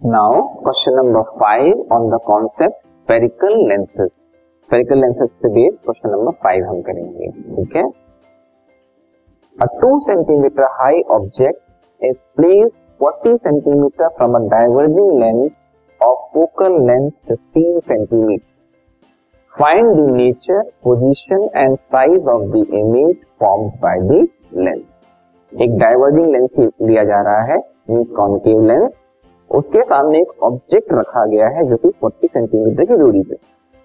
Now question number five on the concept spherical lenses spherical lenses से based question number five हम करेंगे, ठीक है? A two centimetre high object is place 40 centimetre from a diverging lens of focal length 15 centimetre find the nature position and size of the image formed by the lens एक diverging lens लिया जा रहा है concave lens उसके सामने एक object रखा गया है जो कि 40 सेंटीमीटर की दूरी पे।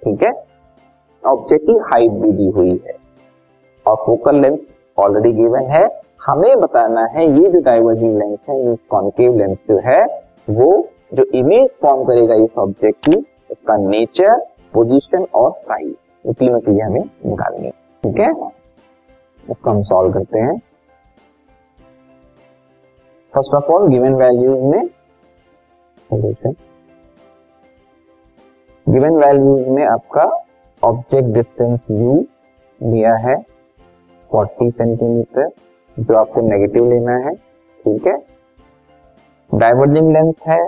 ठीक है? ऑब्जेक्ट की हाइट भी दी हुई है। और फोकल लेंथ ऑलरेडी गिवन है। हमें बताना है, ये जो डाइवर्जिंग लेंस है मीन कॉन्केव लेंस जो है, वो जो इमेज फॉर्म करेगा इस ऑब्जेक्ट की, उसका नेचर पोजीशन और साइज़ ये तीनों चीज़ें हमें निकालनी है। ठीक है? इसको हम सॉल्व करते हैं। First of all given values में सोल्यूशन गिवन वैल्यूज़ में आपका ऑब्जेक्ट डिस्टेंस u दिया है 40 सेंटीमीटर जो आपको नेगेटिव लेना है, ठीक है? डाइवर्जिंग लेंस है,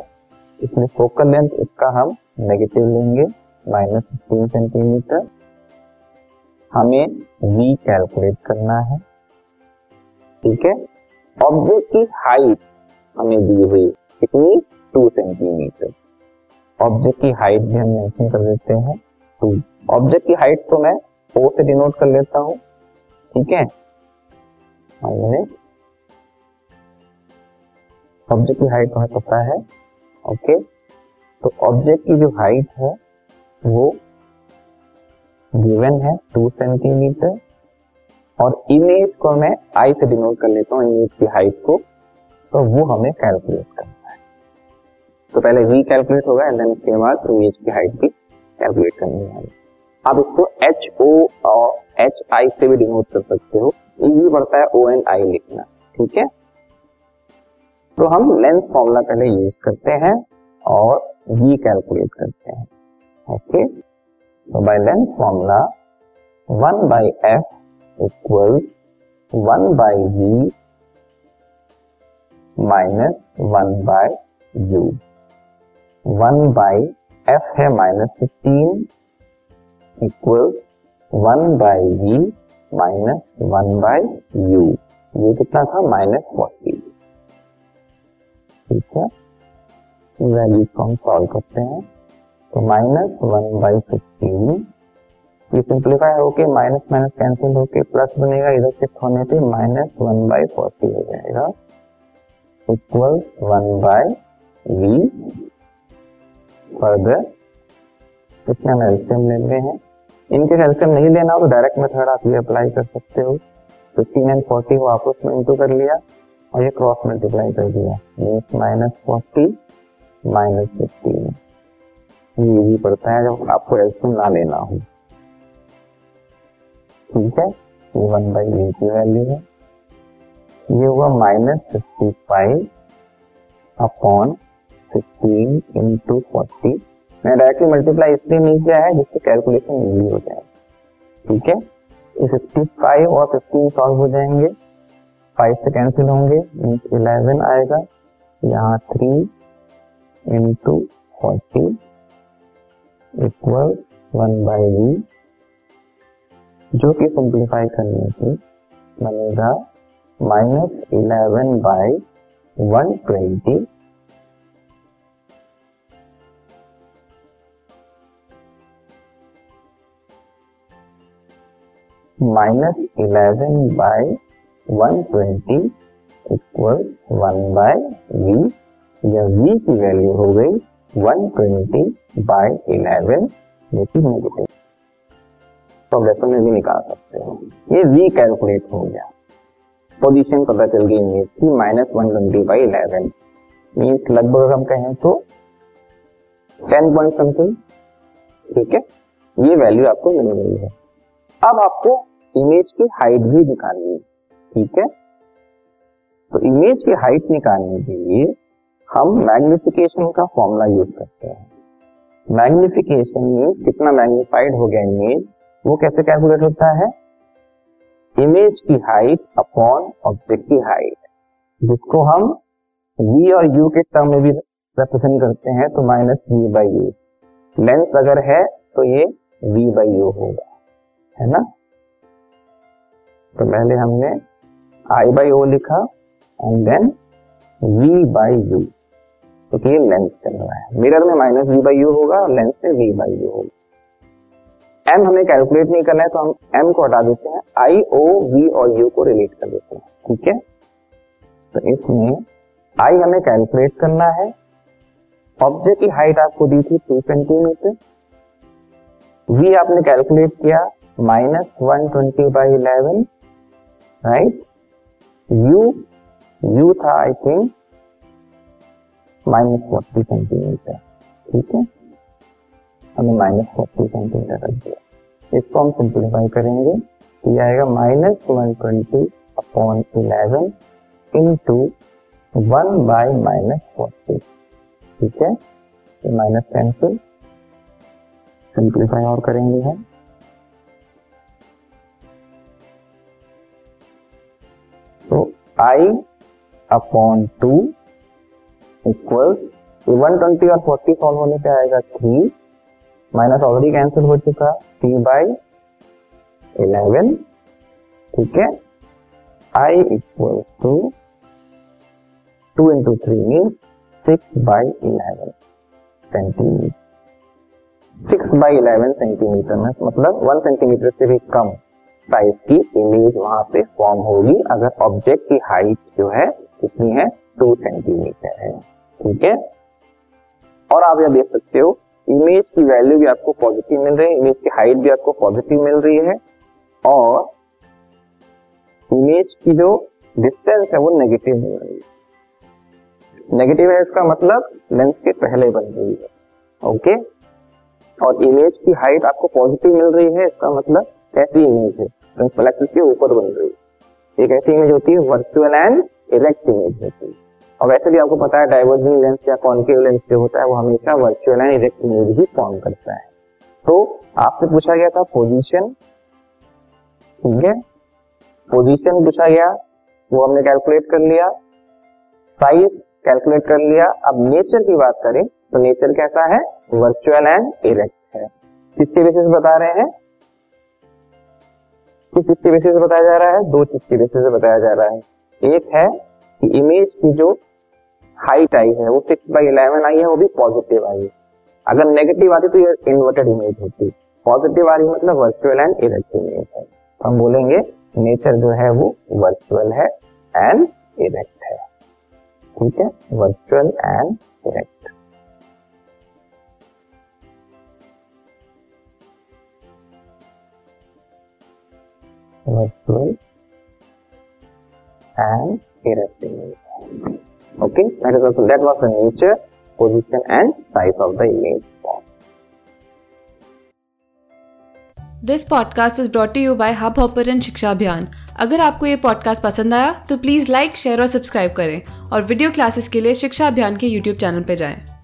इसमें फोकल लेंथ इसका हम नेगेटिव लेंगे माइनस फिफ्टीन सेंटीमीटर हमें v कैलकुलेट करना है, ठीक है? ऑब्जेक्ट की हाइट हमें दी हुई कितनी? ऑब्जेक्ट की हाइट भी हम मेंशन कर देते हैं. टू ऑब्जेक्ट की हाइट तो मैं ओ से डिनोट कर लेता हूँ. ठीक है? ऑब्जेक्ट की हाइट हमें पता है. ओके तो ऑब्जेक्ट की जो हाइट है, वो गिवन है टू सेंटीमीटर और इमेज को मैं आई से डिनोट कर लेता हूँ इमेज की हाइट को. तो वो हमें कैलकुलेट है तो पहले वी कैलकुलेट होगा एंड देन उसके बाद इमेज की हाइट भी कैलकुलेट करनी है। आप इसको एच ओ और एच आई से भी डिनोट कर सकते हो। इजी पड़ता है ओ एन आई लिखना, ठीक है? तो हम लेंस फॉर्मूला पहले यूज़ करते हैं और वी कैलकुलेट करते हैं ओके तो by lens formula one by f equals one by v minus one by u one by f है minus fifteen equals one by v minus one by u. ये कितना था? Minus forty. ठीक है? Values को हम solve करते हैं। तो माइनस वन बाई फिफ्टीन, ये सिंप्लीफाई होके माइनस माइनस कैंसिल होके प्लस बनेगा, इधर शिफ्ट होने पे माइनस वन बाई फोर्टी हो जाएगा। Equal one by v further इसमें हम एल्सियम लेते हैं। इनके एल्सियम नहीं लेना हो तो डायरेक्ट मेथड आप ये अप्लाई कर सकते हो। फिफ्टीन एंड फोर्टी को आपस में इंटू कर लिया और ये क्रॉस मल्टीप्लाई कर दिया। Means minus forty minus fifteen ये भी पड़ता है जब आपको एल्सियम ना लेना हो। ठीक है? ये वन बाई वी की वैल्यू है। ये हुआ minus fifty five upon fifteen into forty मैंने डायरेक्टली मल्टीप्लाई इसलिए नहीं किया है जिससे कैलकुलेशन इजी हो जाए। ठीक है? फिफ्टी फाइव और फिफ्टीन सॉल्व हो जाएँगे। फाइव से कैंसिल होंगे मीन्स इलेवन आएगा। यहाँ three into forty equals one by v जो कि सिंप्लीफाई करने से बनेगा minus eleven by one twenty minus eleven by one twenty equals one by v या v की वैल्यू हो गई वन ट्वेंटी बाय इलेवन जो कि नेगेटिव वैसे में भी निकाल सकते हो। ये v कैलकुलेट हो गया। पोजीशन पता चल गई इमेज की minus one twenty by eleven means लगभग हम कहें तो टेन पॉइंट समथिंग ठीक है? ये वैल्यू आपको मिल गई है। अब आपको इमेज की हाइट भी निकालनी है, ठीक है? तो इमेज की हाइट निकालने के लिए हम मैग्निफिकेशन का फॉर्मूला यूज़ करते हैं। मैग्निफिकेशन मीन्स कितना मैग्निफाइड हो गया इमेज वो कैसे कैलकुलेट होता है? इमेज की हाइट अपॉन ऑब्जेक्ट की हाइट जिसको हम v और u के टर्म में भी रिप्रेजेंट करते हैं तो minus v by u lens अगर है तो ये वी बाई यू होगा, है ना? तो पहले हमने आई बाई ओ लिखा and then v by u तो ये लेंस चल रहा है? मिरर में माइनस वी बाई यू होगा और लेंस में वी बाई यू होगा। एम हमें कैलकुलेट नहीं करना है तो हम एम को हटा देते हैं। आई ओ वी और यू को रिलेट कर देते हैं, ठीक है? तो इसमें आई हमें कैलकुलेट करना है। ऑब्जेक्ट की हाइट आपको दी थी टू सेंटीमीटर वी आपने कैलकुलेट किया minus one twenty by eleven right u u था I think minus forty centimetre ठीक है हमने माइनस फोर्टी सेंटीमीटर रख दिया इसको हम सिंप्लीफाई करेंगे तो ये आएगा minus one twenty upon eleven into one by minus forty ठीक है? माइनस कैंसिल सिंप्लीफाई और करेंगे हम। So I upon two equal one twenty और फोर्टी सॉल्व होने पे आएगा थ्री माइनस ऑलरेडी कैंसिल हो चुका थ्री बाई इलेवन ठीक है? I equal to two into three means six by eleven centimetre six by eleven centimetre में मतलब वन सेंटीमीटर से भी कम साइज़ की इमेज वहाँ पे फॉर्म होगी। अगर ऑब्जेक्ट की हाइट जो है, कितनी है? टू सेंटीमीटर है। ठीक है? और आप यह देख सकते हो इमेज की वैल्यू भी आपको पॉजिटिव मिल रही है इमेज की हाइट भी आपको पॉजिटिव मिल रही है। और इमेज की जो डिस्टेंस है, वो नेगेटिव मिल रही है। नेगेटिव है इसका मतलब लेंस के पहले बन रही है। ओके और इमेज की हाइट आपको पॉजिटिव मिल रही है, इसका मतलब कैसी इमेज है। प्रिंसिपल एक्सिस के ऊपर बन रही है। एक ऐसी इमेज होती है वर्चुअल एंड इरेक्ट इमेज होती है। और वैसे भी आपको पता है डाइवर्जिंग लेंस या कॉन्केव लेंस जो होता है, वो हमेशा वर्चुअल एंड इरेक्ट इमेज ही फॉर्म करता है। तो आपसे पूछा गया था पोजीशन ठीक है? पोजीशन पूछा गया, वो हमने कैलकुलेट कर लिया। साइज़ कैलकुलेट कर लिया। अब नेचर की बात करें तो नेचर कैसा है? वर्चुअल एंड इरेक्ट है। किसके बेसिस बता रहे हैं? किस चीज़ के बेसिस से बताया जा रहा है? दो चीज़ के बेसिस से बताया जा रहा है। एक है कि इमेज की जो हाइट आई है, वो सिक्स बाई इलेवन आई है, वो भी पॉजिटिव आई है। अगर नेगेटिव आती तो ये इन्वर्टेड इमेज होती। पॉजिटिव आ रही मतलब वर्चुअल एंड इरेक्ट इमेज है। तो हम बोलेंगे नेचर जो है वो वर्चुअल है एंड इरेक्ट है। ठीक है? Virtual and erect virtual and irregular. Okay, that is also that was the nature, position and size of the image. This podcast is brought you by Hubhopper and Shiksha Abhiyan अगर आपको ये podcast पसंद आया तो please like share और subscribe करें और video classes के लिए शिक्षा अभियान के यूट्यूब चैनल पर जाएँ।